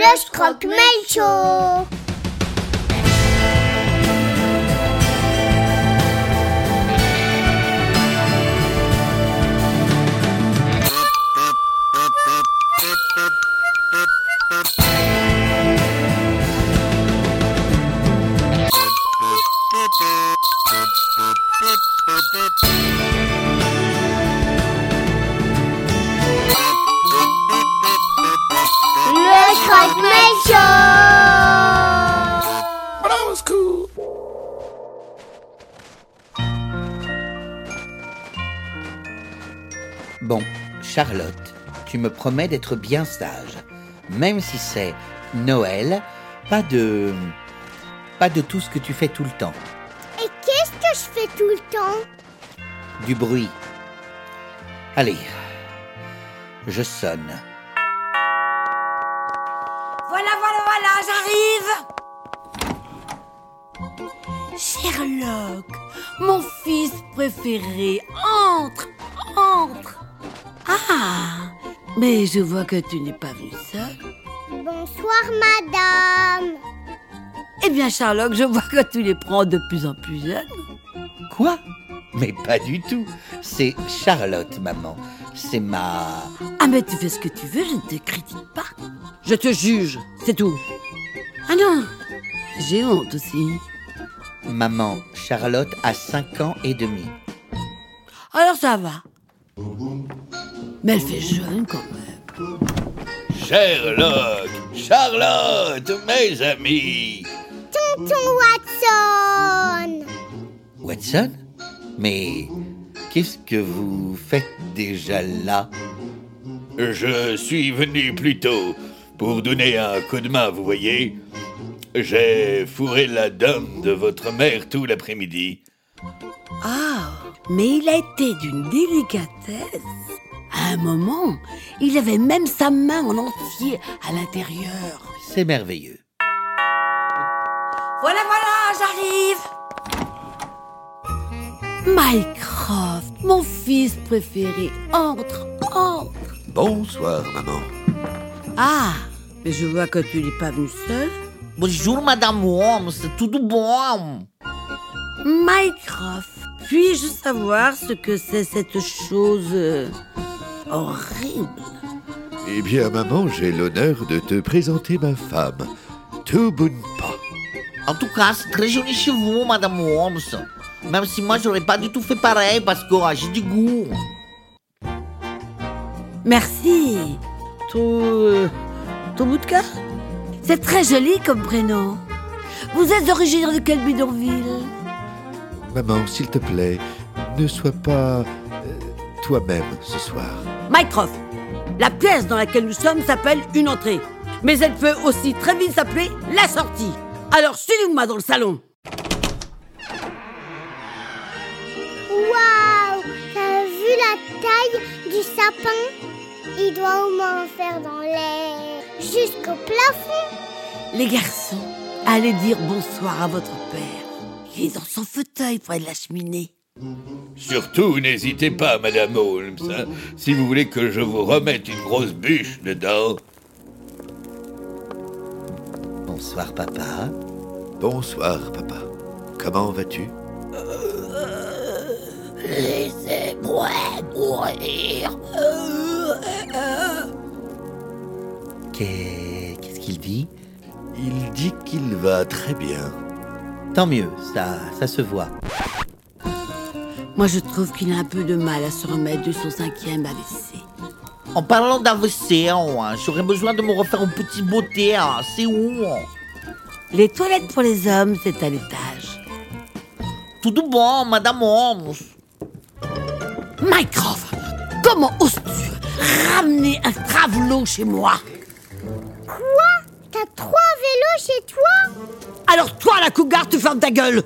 Le Scroc Show Was cool. Bon, Charlotte, tu me promets d'être bien sage. Même si c'est Noël, pas de. pas de tout ce que tu fais tout le temps. Et qu'est-ce que je fais tout le temps? Du bruit. Allez, je sonne. Voilà, voilà, voilà, j'arrive Sherlock, mon fils préféré, entre, entre Ah, mais je vois que tu n'es pas venu seul. Bonsoir madame Eh bien, Sherlock, je vois que tu les prends de plus en plus jeunes. Quoi? Mais pas du tout. C'est Charlotte, maman. C'est ma. Ah, mais tu fais ce que tu veux, je ne te critique pas. Je te juge, c'est tout. Ah non, j'ai honte aussi. Maman, Charlotte a 5 ans et demi. Alors ça va. Mais elle fait jeune quand même. Sherlock, Charlotte, mes amis. Tonton Watson Watson? Mais qu'est-ce que vous faites déjà là? Je suis venu plus tôt pour donner un coup de main, vous voyez. J'ai fourré la dame de votre mère tout l'après-midi. Ah, mais il a été d'une délicatesse. À un moment, il avait même sa main en entier à l'intérieur. C'est merveilleux. Voilà, voilà, j'arrive. Mycroft, mon fils préféré, entre, entre. Bonsoir, maman. Ah, mais je vois que tu n'es pas venu seul. Bonjour, Madame Holmes, tout bon Mycroft, puis-je savoir ce que c'est cette chose euh, horrible? Eh bien, maman, j'ai l'honneur de te présenter ma femme, Tubunpa. En tout cas, c'est très joli chez vous, Madame Holmes. Même si moi, j'aurais pas du tout fait pareil parce que ah, j'ai du goût. Merci. To... C'est très joli comme prénom. Vous êtes originaire de quel bidonville? Maman, s'il te plaît, ne sois pas euh, toi-même ce soir. Mycroft. La pièce dans laquelle nous sommes s'appelle une entrée. Mais elle peut aussi très vite s'appeler la sortie. Alors suivez-moi dans le salon. Waouh T'as vu la taille du sapin? Il doit au moins en faire dans l'air jusqu'au plafond. Les garçons, allez dire bonsoir à votre père. Il est dans son fauteuil près de la cheminée. Surtout, n'hésitez pas, Madame Holmes, hein, si vous voulez que je vous remette une grosse bûche dedans. Bonsoir, papa. Bonsoir, papa. Comment vas-tu? Laissez-moi mourir. Qu'est- Qu'est-ce qu'il dit Il dit qu'il va très bien. Tant mieux, ça, ça se voit. Moi, je trouve qu'il a un peu de mal à se remettre de son cinquième AVC. En parlant d'AVC, hein, j'aurais besoin de me refaire une petite beauté. hein. C'est où hein Les toilettes pour les hommes, c'est à l'étage. Tout bon, Madame Holmes. Mycroft, comment oses-tu ramener un travelot chez moi? Quoi? T'as trois vélos chez toi? Alors toi, la cougar, tu fermes ta gueule.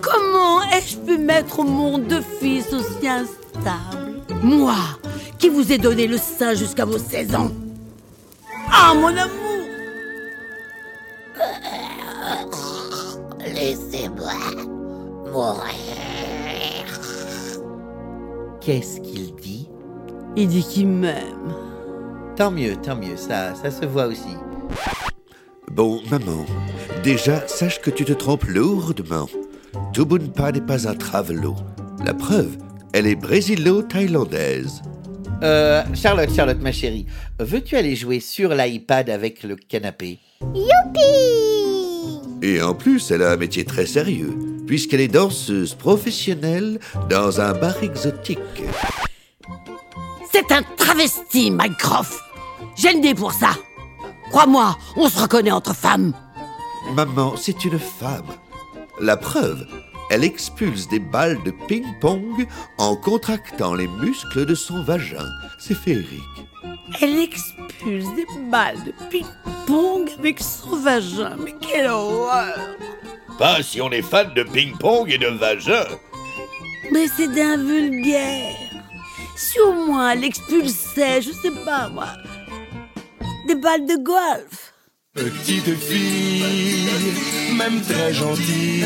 Comment ai-je pu mettre au monde deux fils aussi instables Moi, qui vous ai donné le sein jusqu'à vos 16 ans. Ah, mon amour! Laissez-moi mourir. Qu'est-ce qu'il dit? Il dit qu'il m'aime. Tant mieux, tant mieux, ça, ça se voit aussi. Bon, maman, déjà, sache que tu te trompes lourdement. Tubunpa n'est pas un travelo. La preuve, elle est brésilo-thaïlandaise. Euh, Charlotte, Charlotte, ma chérie, veux-tu aller jouer sur l'iPad avec le canapé? Youpi Et en plus, elle a un métier très sérieux, puisqu'elle est danseuse professionnelle dans un bar exotique. C'est un travesti, Mycroft. J'ai le nez pour ça. Crois-moi, on se reconnaît entre femmes. Maman, c'est une femme. La preuve, elle expulse des balles de ping-pong en contractant les muscles de son vagin. C'est féerique. Elle expulse des balles de ping-pong avec son vagin. Mais quelle horreur Pas si on est fan de ping-pong et de vagin. Mais c'est d'un vulgaire. Si au moins elle expulsait, je sais pas moi, des balles de golf. Petite fille, même très gentille,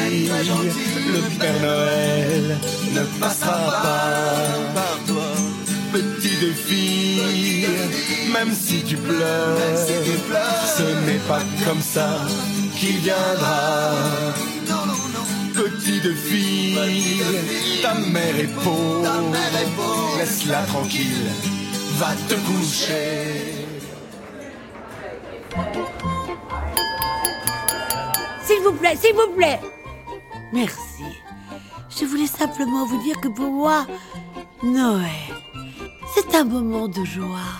le Père Noël ne passera pas par toi. Petite fille, même si tu pleures, ce n'est pas comme ça qu'il viendra. Petite fille, ta mère est pauvre, laisse-la tranquille, va te coucher. S'il vous plaît, s'il vous plaît. Merci. Je voulais simplement vous dire que pour moi, Noël, c'est un moment de joie.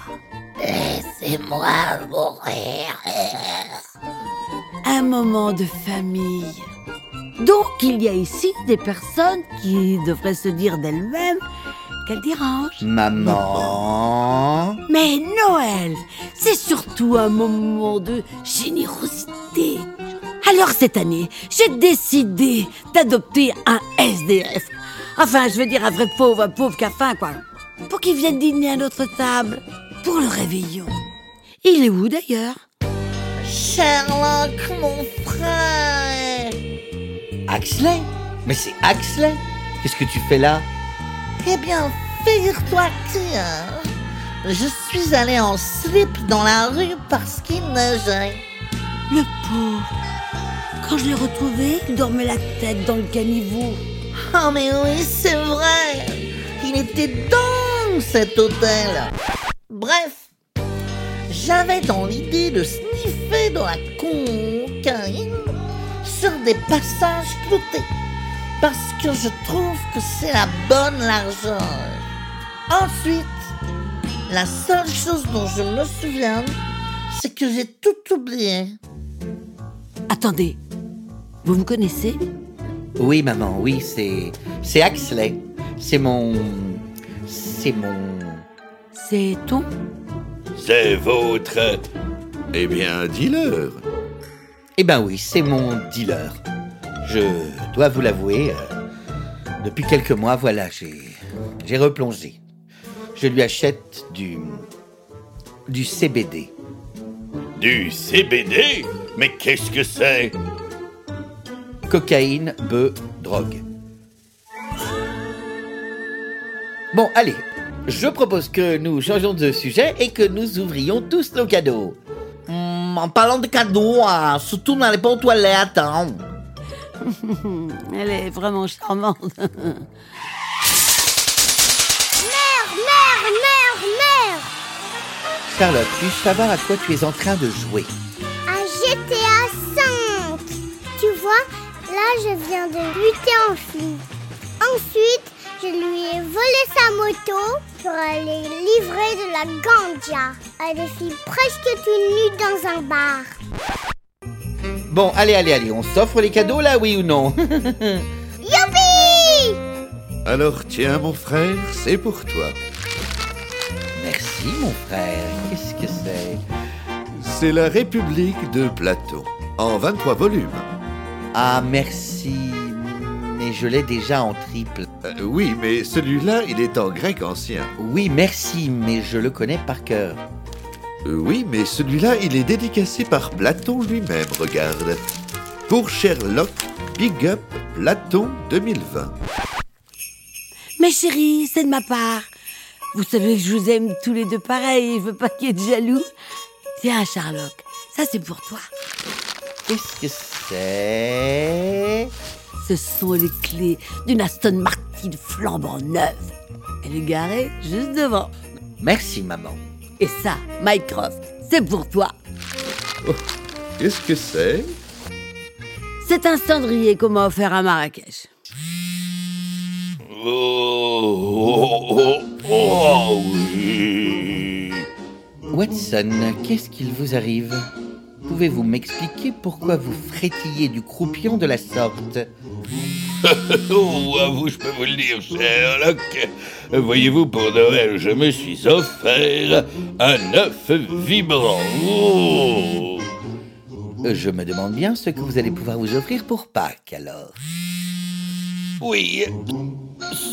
Laissez-moi mourir. Un moment de famille. Donc il y a ici des personnes qui devraient se dire d'elles-mêmes qu'elles dérangent. Maman Mais Noël, c'est surtout un moment de générosité. Alors cette année, j'ai décidé d'adopter un SDF. Enfin, je veux dire un vrai pauvre, un pauvre qui a faim, quoi. Pour qu'il vienne dîner à notre table. Pour le réveillon. Il est où d'ailleurs? Sherlock, mon frère. Axley? Mais c'est Axley Qu'est-ce que tu fais là? Eh bien, figure-toi que je suis allé en slip dans la rue parce qu'il neigeait. Le pauvre. Quand je l'ai retrouvé, il dormait la tête dans le caniveau. Oh mais oui, c'est vrai. Il était dans cet hôtel. Bref, j'avais dans l'idée de sniffer dans la cocaïne sur des passages cloutés. Parce que je trouve que c'est la bonne largeur. Ensuite, la seule chose dont je me souviens, c'est que j'ai tout oublié. Attendez, vous me connaissez? Oui, maman, oui, c'est. C'est Axley. C'est mon. C'est mon. C'est ton C'est votre... Eh bien, dis-leur. Eh ben oui, c'est mon dealer. Je dois vous l'avouer, euh, depuis quelques mois, voilà, j'ai. J'ai replongé. Je lui achète du. du CBD. Du CBD Mais qu'est-ce que c'est? Cocaïne, bœuf, drogue. Bon, allez. Je propose que nous changeons de sujet et que nous ouvrions tous nos cadeaux. Hmm, en parlant de cadeaux, hein, surtout n'allez pas aux toilettes. Hein. Elle est vraiment charmante. Mère, mère, mère, mère Charlotte, puis-je savoir à quoi tu es en train de jouer À GTA 5 Tu vois, là je viens de buter en flic. Ensuite, je lui ai volé sa moto pour aller livrer de la ganja à des filles presque toutes nues dans un bar. Bon, allez, allez, allez, on s'offre les cadeaux là, oui ou non? Youpi Alors tiens, mon frère, c'est pour toi. Merci, mon frère. Qu'est-ce que c'est? C'est la République de Platon, en 23 volumes. Ah, merci. Mais je l'ai déjà en triple. Euh, oui, mais celui-là, il est en grec ancien. Oui, merci, mais je le connais par cœur. Euh, oui, mais celui-là, il est dédicacé par Platon lui-même, regarde. Pour Sherlock, Big Up Platon 2020. Mais chérie, c'est de ma part. Vous savez que je vous aime tous les deux pareil, je veux pas qu'il y ait de jaloux. Tiens, Sherlock, Ça, c'est pour toi. Qu'est-ce que c'est? Ce sont les clés d'une Aston Martin flambant neuve. Elle est garée juste devant. Merci, maman. Et ça, Mycroft, c'est pour toi. Qu'est-ce que c'est? C'est un cendrier qu'on m'a offert à Marrakech. Oh, oh, oh, oh, oui. Watson, qu'est-ce qu'il vous arrive Pouvez-vous m'expliquer pourquoi vous frétillez du croupion de la sorte Oh, vous, je peux vous le dire, Sherlock. Voyez-vous, pour Noël, je me suis offert un œuf vibrant. Oh. Je me demande bien ce que vous allez pouvoir vous offrir pour Pâques, alors. Oui,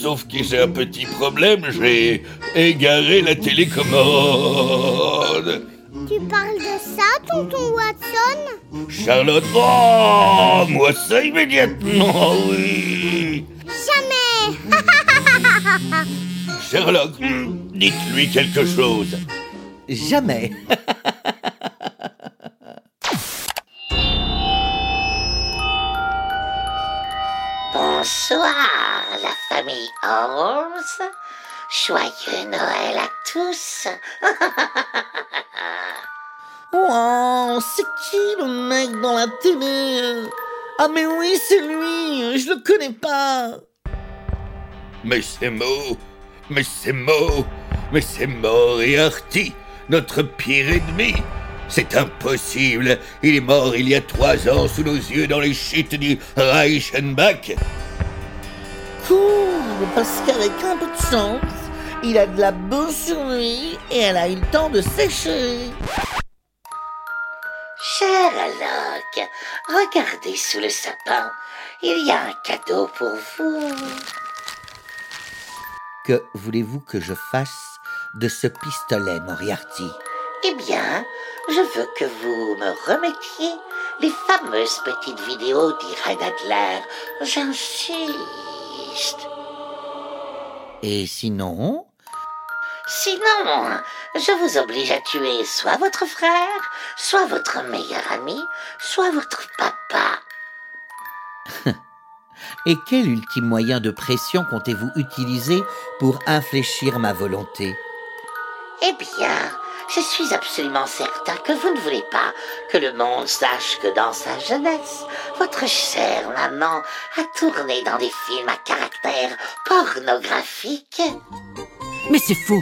sauf que j'ai un petit problème, j'ai égaré la télécommande. Tu parles de ça, tonton Watson? Charlotte, oh, moi ça immédiatement, oui. Jamais Sherlock, dites-lui quelque chose. Jamais Bonsoir, la famille Holmes. Joyeux Noël à tous. Oh, c'est qui le mec dans la télé? Ah mais oui, c'est lui, je le connais pas. Mais c'est Mo, mais c'est Mo, mais c'est Moriarty, notre pire ennemi. C'est impossible. Il est mort il y a trois ans sous nos yeux dans les chutes du Reichenbach. Cool, parce qu'avec un peu de chance, il a de la boue sur lui et elle a eu le temps de sécher. Sherlock, regardez sous le sapin. Il y a un cadeau pour vous. Que voulez-vous que je fasse de ce pistolet, Moriarty? Eh bien, je veux que vous me remettiez les fameuses petites vidéos d'Irene Adler. J'insiste. Et sinon? Sinon, je vous oblige à tuer soit votre frère, soit votre meilleur ami, soit votre papa. Et quel ultime moyen de pression comptez-vous utiliser pour infléchir ma volonté? Eh bien, je suis absolument certain que vous ne voulez pas que le monde sache que dans sa jeunesse, votre chère maman a tourné dans des films à caractère pornographique. Mais c'est faux.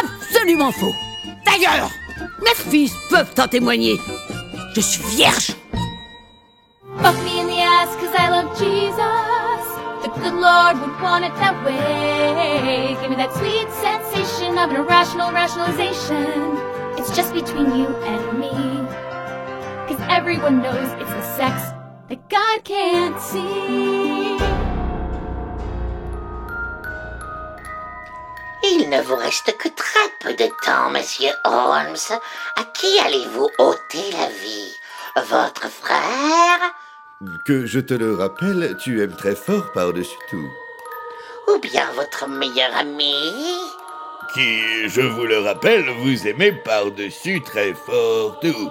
Absolument faux. D'ailleurs, mes fils peuvent en témoigner. Je suis vierge. Fuck me in the good Lord would want it that way. Give me that sweet sensation of an irrational rationalization. It's just between you and me. Cause everyone knows it's the sex that God can't see. Il ne vous reste que très peu de temps, monsieur Holmes. À qui allez-vous ôter la vie? Votre frère? Que je te le rappelle, tu aimes très fort par-dessus tout. Ou bien votre meilleur ami Qui, je vous le rappelle, vous aimez par-dessus très fort tout.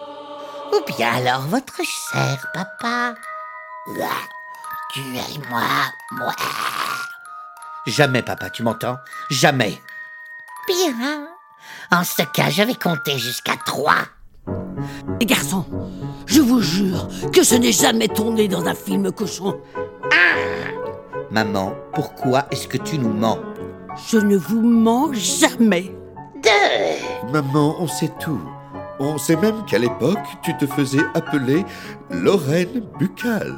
Ou bien alors votre cher papa Là, tu es moi, moi. Jamais, papa, tu m'entends? Jamais Bien. En ce cas, je vais compter jusqu'à trois. Les garçons, je vous jure que je n'ai jamais tourné dans un film cochon. Maman, pourquoi est-ce que tu nous mens? Je ne vous mens jamais. Deux. Maman, on sait tout. On sait même qu'à l'époque, tu te faisais appeler Lorraine Buccal.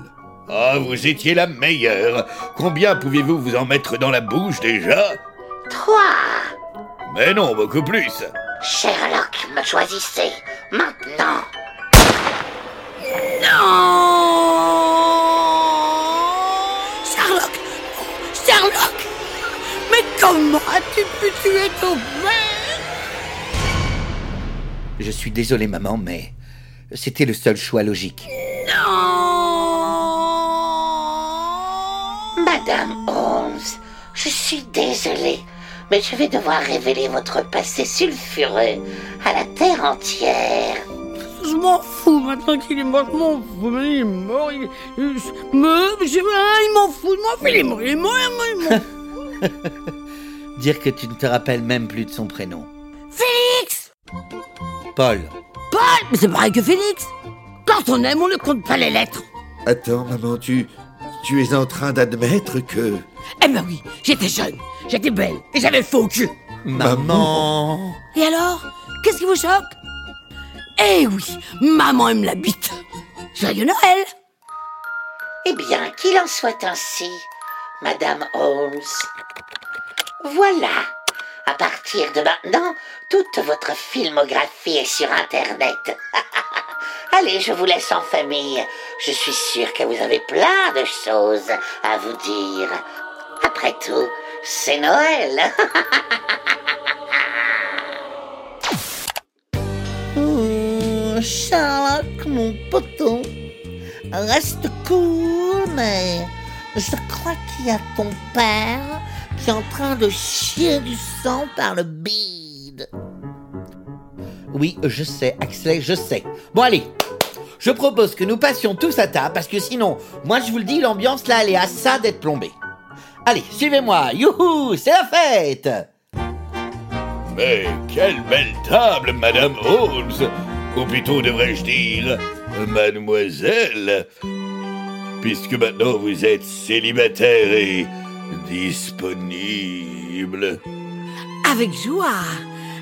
Ah, vous étiez la meilleure. Combien pouviez-vous vous en mettre dans la bouche déjà? Trois. Mais non, beaucoup plus. Sherlock, me choisissez. Maintenant. Non Sherlock. Sherlock. Mais comment as-tu pu tuer ton père? Je suis désolé, maman, mais c'était le seul choix logique. Madame Holmes, je suis désolé, mais je vais devoir révéler votre passé sulfureux à la terre entière. Je m'en fous maintenant qu'il est mort, je m'en fous. Il est mort, il, il, me- je- ah, il m'en fout, il m'en fout, il est mort, il est mort, il est mort. il est mort. Dire que tu ne te rappelles même plus de son prénom. Félix Paul. Paul Mais c'est pareil que Félix Quand on aime, on ne compte pas les lettres. Attends, maman, tu. Tu es en train d'admettre que. Eh ben oui, j'étais jeune, j'étais belle, et j'avais le faux cul. Maman. Et alors Qu'est-ce qui vous choque? Eh oui, maman aime la bite. Joyeux Noël Eh bien, qu'il en soit ainsi, Madame Holmes. Voilà. À partir de maintenant, toute votre filmographie est sur Internet. Allez, je vous laisse en famille. Je suis sûre que vous avez plein de choses à vous dire. Après tout, c'est Noël. Sherlock, mon poteau, reste cool, mais je crois qu'il y a ton père qui est en train de chier du sang par le bide. Oui, je sais, Axley, je sais. Bon, allez. Je propose que nous passions tous à table parce que sinon, moi je vous le dis, l'ambiance là, elle est à ça d'être plombée. Allez, suivez-moi. Youhou, c'est la fête. Mais quelle belle table, Madame Holmes Ou plutôt devrais-je dire, Mademoiselle Puisque maintenant vous êtes célibataire et disponible. Avec joie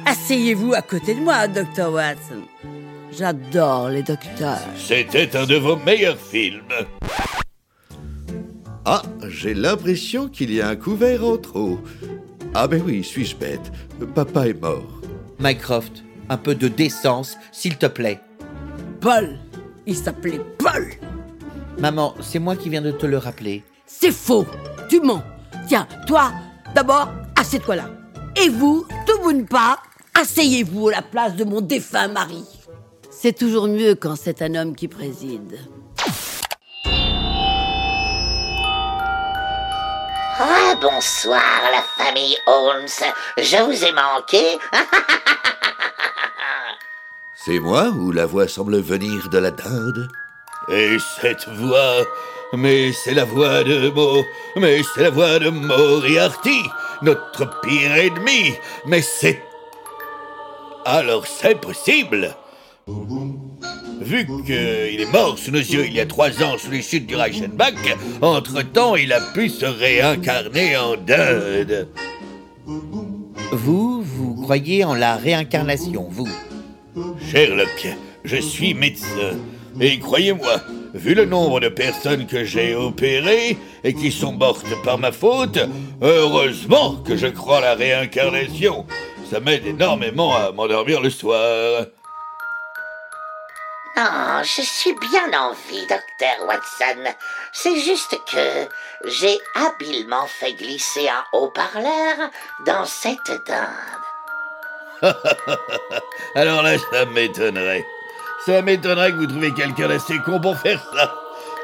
Asseyez-vous à côté de moi, Dr. Watson. J'adore les docteurs. C'était un de vos meilleurs films. Ah, j'ai l'impression qu'il y a un couvert en trop. Ah ben oui, suis-je bête? Papa est mort. Mycroft, un peu de décence, s'il te plaît. Paul Il s'appelait Paul Maman, c'est moi qui viens de te le rappeler. C'est faux Tu mens Tiens, toi, d'abord, assieds-toi là. Et vous, tout boune pas, asseyez-vous à la place de mon défunt mari. C'est toujours mieux quand c'est un homme qui préside. Ah, bonsoir, la famille Holmes. Je vous ai manqué. C'est moi ou la voix semble venir de la dinde Et cette voix, mais c'est la voix de Mo, mais c'est la voix de Moriarty, notre pire ennemi. Mais c'est... Alors c'est possible Vu qu'il est mort sous nos yeux il y a trois ans sous les chutes du Reichenbach, entre-temps il a pu se réincarner en dinde. Vous, vous croyez en la réincarnation, vous Sherlock, je suis médecin. Et croyez-moi, vu le nombre de personnes que j'ai opérées et qui sont mortes par ma faute, heureusement que je crois à la réincarnation. Ça m'aide énormément à m'endormir le soir. Non, je suis bien en vie, docteur Watson. C'est juste que j'ai habilement fait glisser un haut-parleur dans cette dinde. Alors là, ça m'étonnerait. Ça m'étonnerait que vous trouviez quelqu'un d'assez con pour faire ça.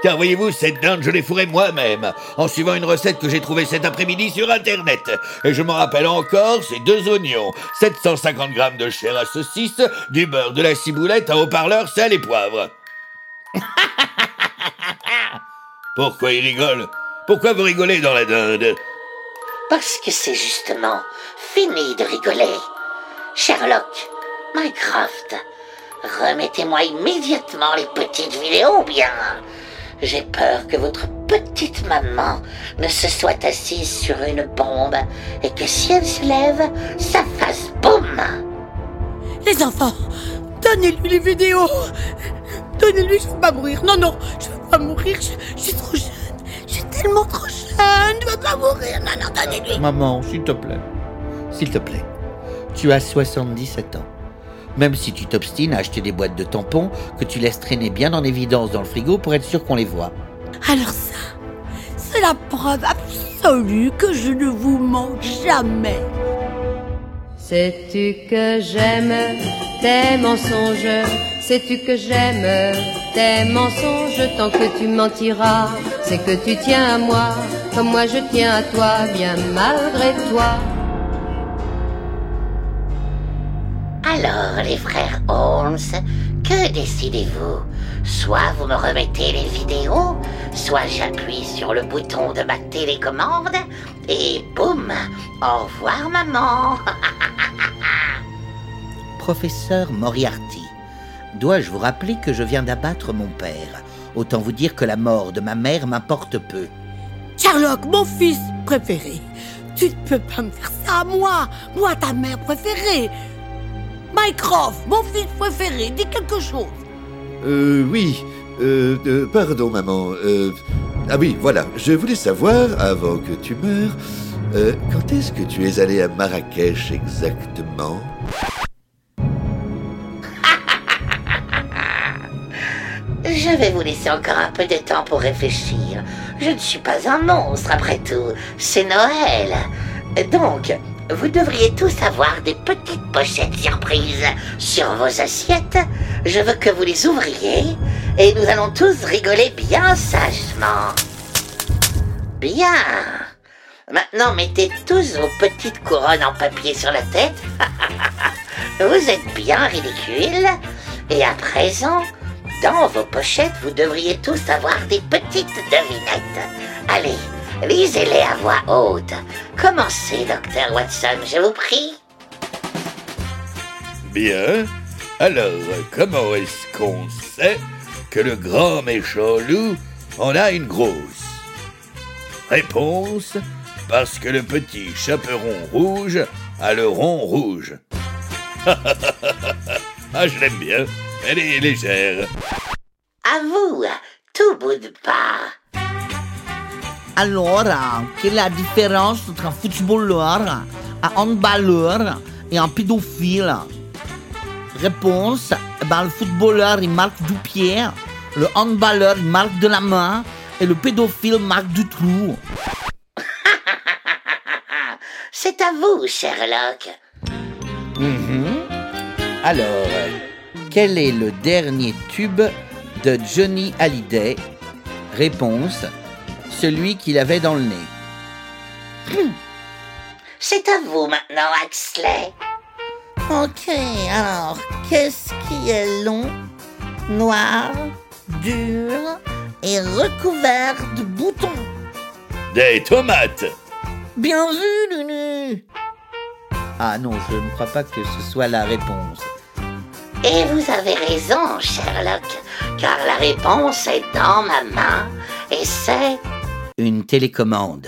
Car voyez-vous, cette dinde, je l'ai fourrée moi-même, en suivant une recette que j'ai trouvée cet après-midi sur Internet. Et je m'en rappelle encore, c'est deux oignons, 750 grammes de chair à saucisse, du beurre, de la ciboulette, un haut-parleur, sel et poivre. Pourquoi il rigole? Pourquoi vous rigolez dans la dinde? Parce que c'est justement fini de rigoler. Sherlock, Mycroft, remettez-moi immédiatement les petites vidéos, bien. J'ai peur que votre petite maman ne se soit assise sur une bombe et que si elle se lève, ça fasse boum. Les enfants, donnez-lui les vidéos. Donnez-lui, je veux pas mourir. Non, non, je veux pas mourir. Je, je suis trop jeune. Je suis tellement trop jeune. Je veux pas mourir. Non, non, donnez-lui. Maman, s'il te plaît. S'il te plaît. Tu as 77 ans. Même si tu t'obstines à acheter des boîtes de tampons que tu laisses traîner bien en évidence dans le frigo pour être sûr qu'on les voit. Alors ça, c'est la preuve absolue que je ne vous manque jamais. Sais-tu que j'aime tes mensonges? Sais-tu que j'aime tes mensonges? Tant que tu mentiras, c'est que tu tiens à moi Comme moi je tiens à toi, bien malgré toi Alors, les frères Holmes, Que décidez-vous? Soit vous me remettez les vidéos, soit j'appuie sur le bouton de ma télécommande et boum Au revoir maman Professeur Moriarty, dois-je vous rappeler que je viens d'abattre mon père? Autant vous dire que la mort de ma mère m'importe peu. Sherlock, mon fils préféré, tu ne peux pas me faire ça à moi, moi ta mère préférée. Mycroft, mon fils préféré, dis quelque chose. Euh, oui. Euh, euh, pardon, maman. Euh, ah oui, voilà. Je voulais savoir, avant que tu meurs, euh, quand est-ce que tu es allé à Marrakech exactement? Je vais vous laisser encore un peu de temps pour réfléchir. Je ne suis pas un monstre après tout. C'est Noël. Donc, vous devriez tous avoir des petites pochettes surprises sur vos assiettes. Je veux que vous les ouvriez et nous allons tous rigoler bien sagement. Bien. Maintenant, mettez tous vos petites couronnes en papier sur la tête. vous êtes bien ridicules. Et à présent, dans vos pochettes, vous devriez tous avoir des petites devinettes. Allez, lisez-les à voix haute. Commencez, docteur Watson, je vous prie. Bien. Alors, comment est-ce qu'on sait que le grand méchant loup en a une grosse? Réponse parce que le petit chaperon rouge a le rond rouge. ah, je l'aime bien. Elle est légère. À vous, tout bout de pas. Alors, quelle est la différence entre un footballeur, un handballeur et un pédophile? Réponse, eh ben, le footballeur il marque du pied, le handballeur il marque de la main et le pédophile marque du trou. C'est à vous, Sherlock. Mhm. Alors, quel est le dernier tube de Johnny Hallyday? Réponse celui qu'il avait dans le nez. C'est à vous maintenant, Axley. Ok, alors, qu'est-ce qui est long, noir, dur et recouvert de boutons? Des tomates. Bien vu, Lulu Ah non, je ne crois pas que ce soit la réponse. Et vous avez raison, Sherlock, car la réponse est dans ma main et c'est Une télécommande.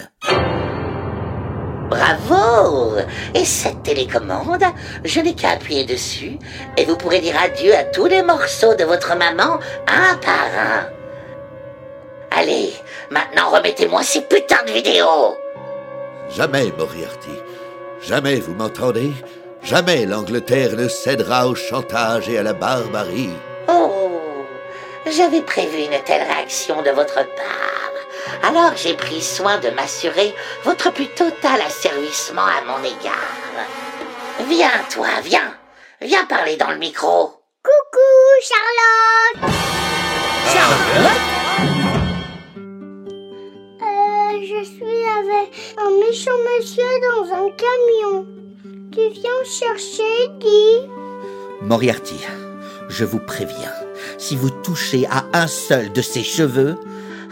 Bravo Et cette télécommande, je n'ai qu'à appuyer dessus et vous pourrez dire adieu à tous les morceaux de votre maman un par un. Allez, maintenant remettez-moi ces putains de vidéos Jamais, Moriarty. Jamais, vous m'entendez? Jamais l'Angleterre ne cédera au chantage et à la barbarie. Oh J'avais prévu une telle réaction de votre part. Alors j'ai pris soin de m'assurer votre plus total asservissement à mon égard. Viens, toi, viens. Viens parler dans le micro. Coucou, Charlotte Euh, je suis avec un méchant monsieur dans un camion. Tu viens chercher qui Moriarty, je vous préviens, si vous touchez à un seul de ses cheveux,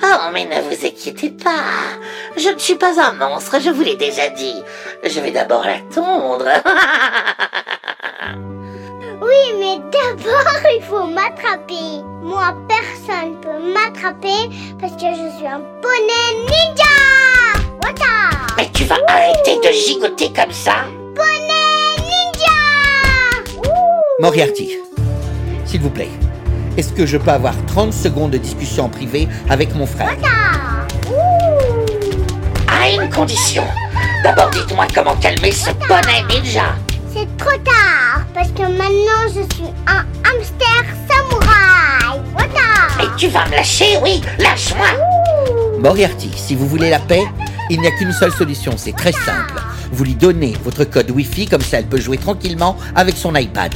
Oh, mais ne vous inquiétez pas. Je ne suis pas un monstre, je vous l'ai déjà dit. Je vais d'abord la tondre. Oui, mais d'abord, il faut m'attraper. Moi, personne peut m'attraper parce que je suis un poney ninja Wata mais tu vas arrêter de gigoter comme ça Poney ninja Ouh. Moriarty, s'il vous plaît, est-ce que je peux avoir 30 secondes de discussion en privé avec mon frère Wata Ouh. À une condition. D'abord, dites-moi comment calmer ce poney ninja. C'est trop tard parce que maintenant je suis un hamster samouraï Wata Et tu vas me lâcher, oui Lâche-moi Moriarty, si vous voulez la paix, il n'y a qu'une seule solution, c'est très simple. Vous lui donnez votre code Wi-Fi, comme ça elle peut jouer tranquillement avec son iPad.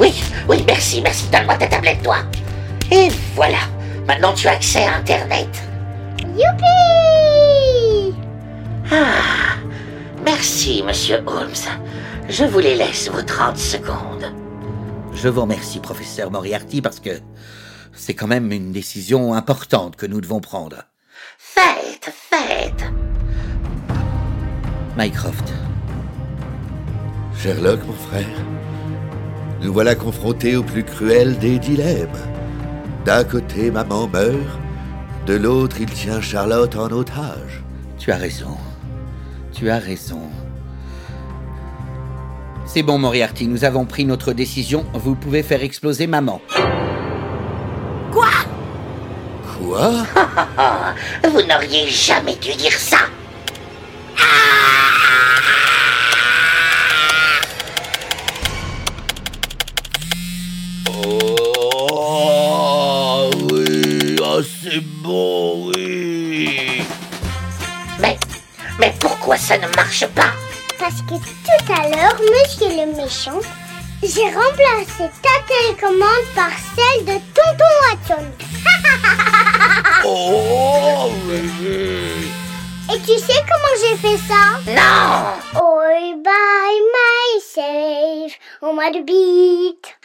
Oui, oui, merci, merci. Donne-moi ta tablette, toi. Et voilà. Maintenant, tu as accès à Internet. Youpi Ah, merci, monsieur Holmes. Je vous les laisse, vos 30 secondes. Je vous remercie, professeur Moriarty, parce que c'est quand même une décision importante que nous devons prendre. Faites, faites. Mycroft, Sherlock, mon frère, nous voilà confrontés au plus cruel des dilemmes. D'un côté, maman meurt, de l'autre, il tient Charlotte en otage. tu as raison. Tu as raison. C'est bon, Moriarty, nous avons pris notre décision. Vous pouvez faire exploser maman. Quoi? Vous n'auriez jamais dû dire ça. C'est bon, oui. Mais, mais pourquoi ça ne marche pas? Parce que tout à l'heure, monsieur le méchant, j'ai remplacé ta télécommande par celle de Tonton Watson. Oh oui. Et tu sais comment j'ai fait ça? Non All by myself, on m'a de beat.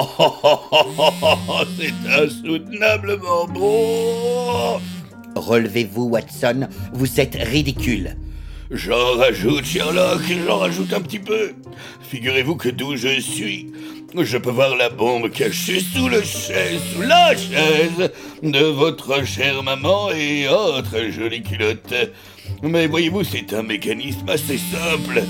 Oh, c'est insoutenablement bon. Relevez-vous, Watson. Vous êtes ridicule. J'en rajoute, Sherlock, j'en rajoute un petit peu. Figurez-vous que d'où je suis, je peux voir la bombe cachée sous le chaise, sous la chaise de votre chère maman et autres jolies culottes. Mais voyez-vous, c'est un mécanisme assez simple.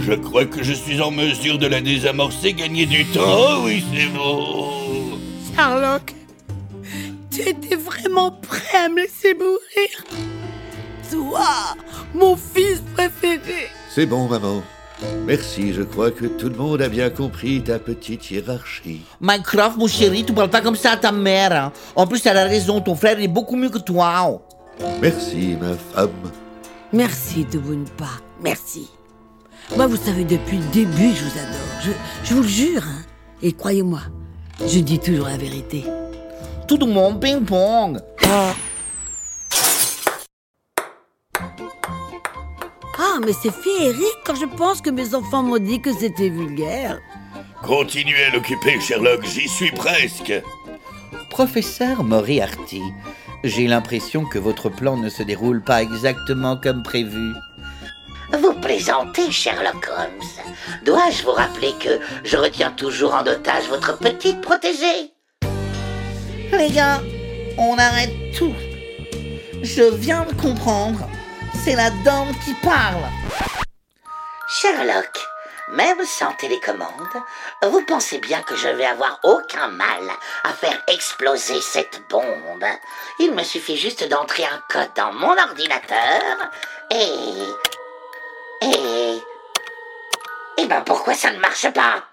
Je crois que je suis en mesure de la désamorcer, gagner du temps. Oh oui, c'est bon. Sherlock, tu étais vraiment prêt à me laisser mourir Toi, mon fils préféré C'est bon, maman. Merci, je crois que tout le monde a bien compris ta petite hiérarchie. Mycroft, mon chéri, tu parles pas comme ça à ta mère. hein. En plus, elle a raison, ton frère est beaucoup mieux que toi. Merci, ma femme. Merci de vous ne pas. Merci. Moi, vous savez, depuis le début, je vous adore. Je, je vous le jure. hein. Et croyez-moi, je dis toujours la vérité. Tout le monde ping-pong. Ah, mais c'est féerique quand je pense que mes enfants m'ont dit que c'était vulgaire. Continuez à l'occuper, Sherlock, j'y suis presque. Professeur Moriarty, j'ai l'impression que votre plan ne se déroule pas exactement comme prévu. Vous plaisantez, Sherlock Holmes. Dois-je vous rappeler que je retiens toujours en otage votre petite protégée? Les gars, on arrête tout. Je viens de comprendre. C'est la dame qui parle. Sherlock, même sans télécommande, vous pensez bien que je vais avoir aucun mal à faire exploser cette bombe. Il me suffit juste d'entrer un code dans mon ordinateur et... Et... Et ben pourquoi ça ne marche pas?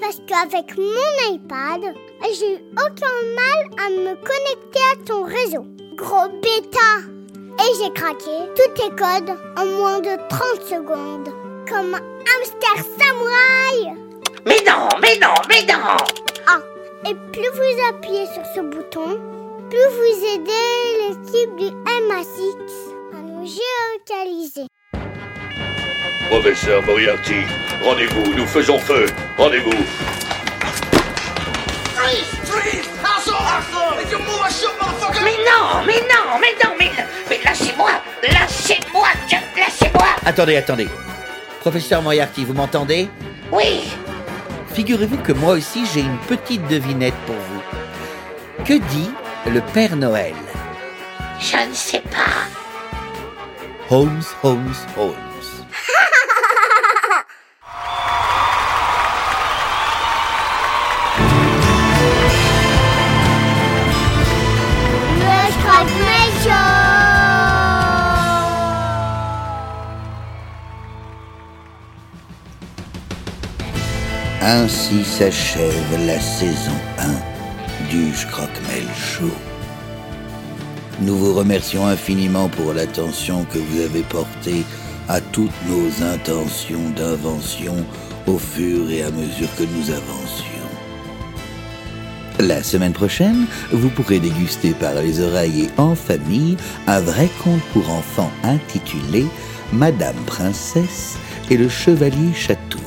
Parce qu'avec mon iPad, j'ai eu aucun mal à me connecter à ton réseau. Gros bêta Et j'ai craqué tous tes codes en moins de 30 secondes. Comme un hamster samouraï Mais non, mais non, mais non Ah, et plus vous appuyez sur ce bouton, plus vous aidez l'équipe du MA6 à nous géolocaliser. Professeur Moriarty, rendez-vous, nous faisons feu. Rendez-vous. Mais non, mais non, mais non, mais, mais lâchez-moi Lâchez-moi, lâchez-moi Attendez, attendez. Professeur Moriarty, vous m'entendez? Oui Figurez-vous que moi aussi j'ai une petite devinette pour vous. Que dit le Père Noël? Je ne sais pas. Holmes, Holmes, Holmes. Ainsi s'achève la saison 1 du Croque-Mel Show. Nous vous remercions infiniment pour l'attention que vous avez portée à toutes nos intentions d'invention au fur et à mesure que nous avancions. La semaine prochaine, vous pourrez déguster par les oreilles et en famille un vrai conte pour enfants intitulé Madame Princesse et le Chevalier Chatouille.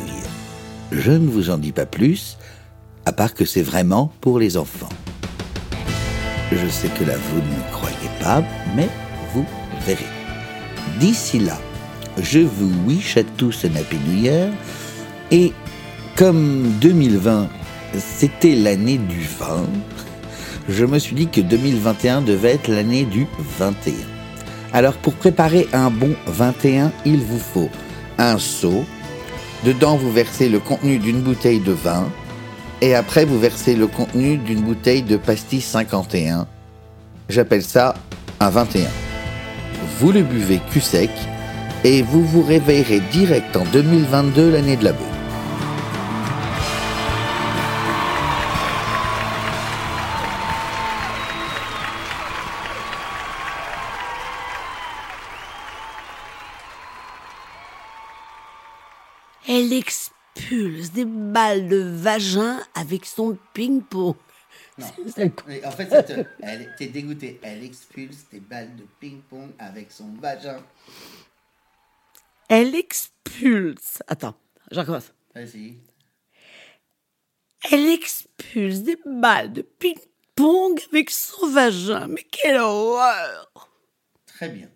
Je ne vous en dis pas plus, à part que c'est vraiment pour les enfants. Je sais que là, vous ne croyez pas, mais vous verrez. D'ici là, je vous wish à tous un Happy New. Et comme 2020, c'était l'année du vin, je me suis dit que 2021 devait être l'année du 21. Alors pour préparer un bon 21, il vous faut un seau. Dedans, vous versez le contenu d'une bouteille de vin. Et après, vous versez le contenu d'une bouteille de pastis 51. J'appelle ça un 21. Vous le buvez cul sec et vous vous réveillerez direct en 2022 l'année de la bœuf. Elle expulse des balles de vagin avec son ping-pong. Non. en fait, elle était dégoûtée. Elle expulse des balles de ping-pong avec son vagin. Elle expulse. Attends, je recommence. Vas-y. Elle expulse des balles de ping-pong avec son vagin. Mais quelle horreur Très bien.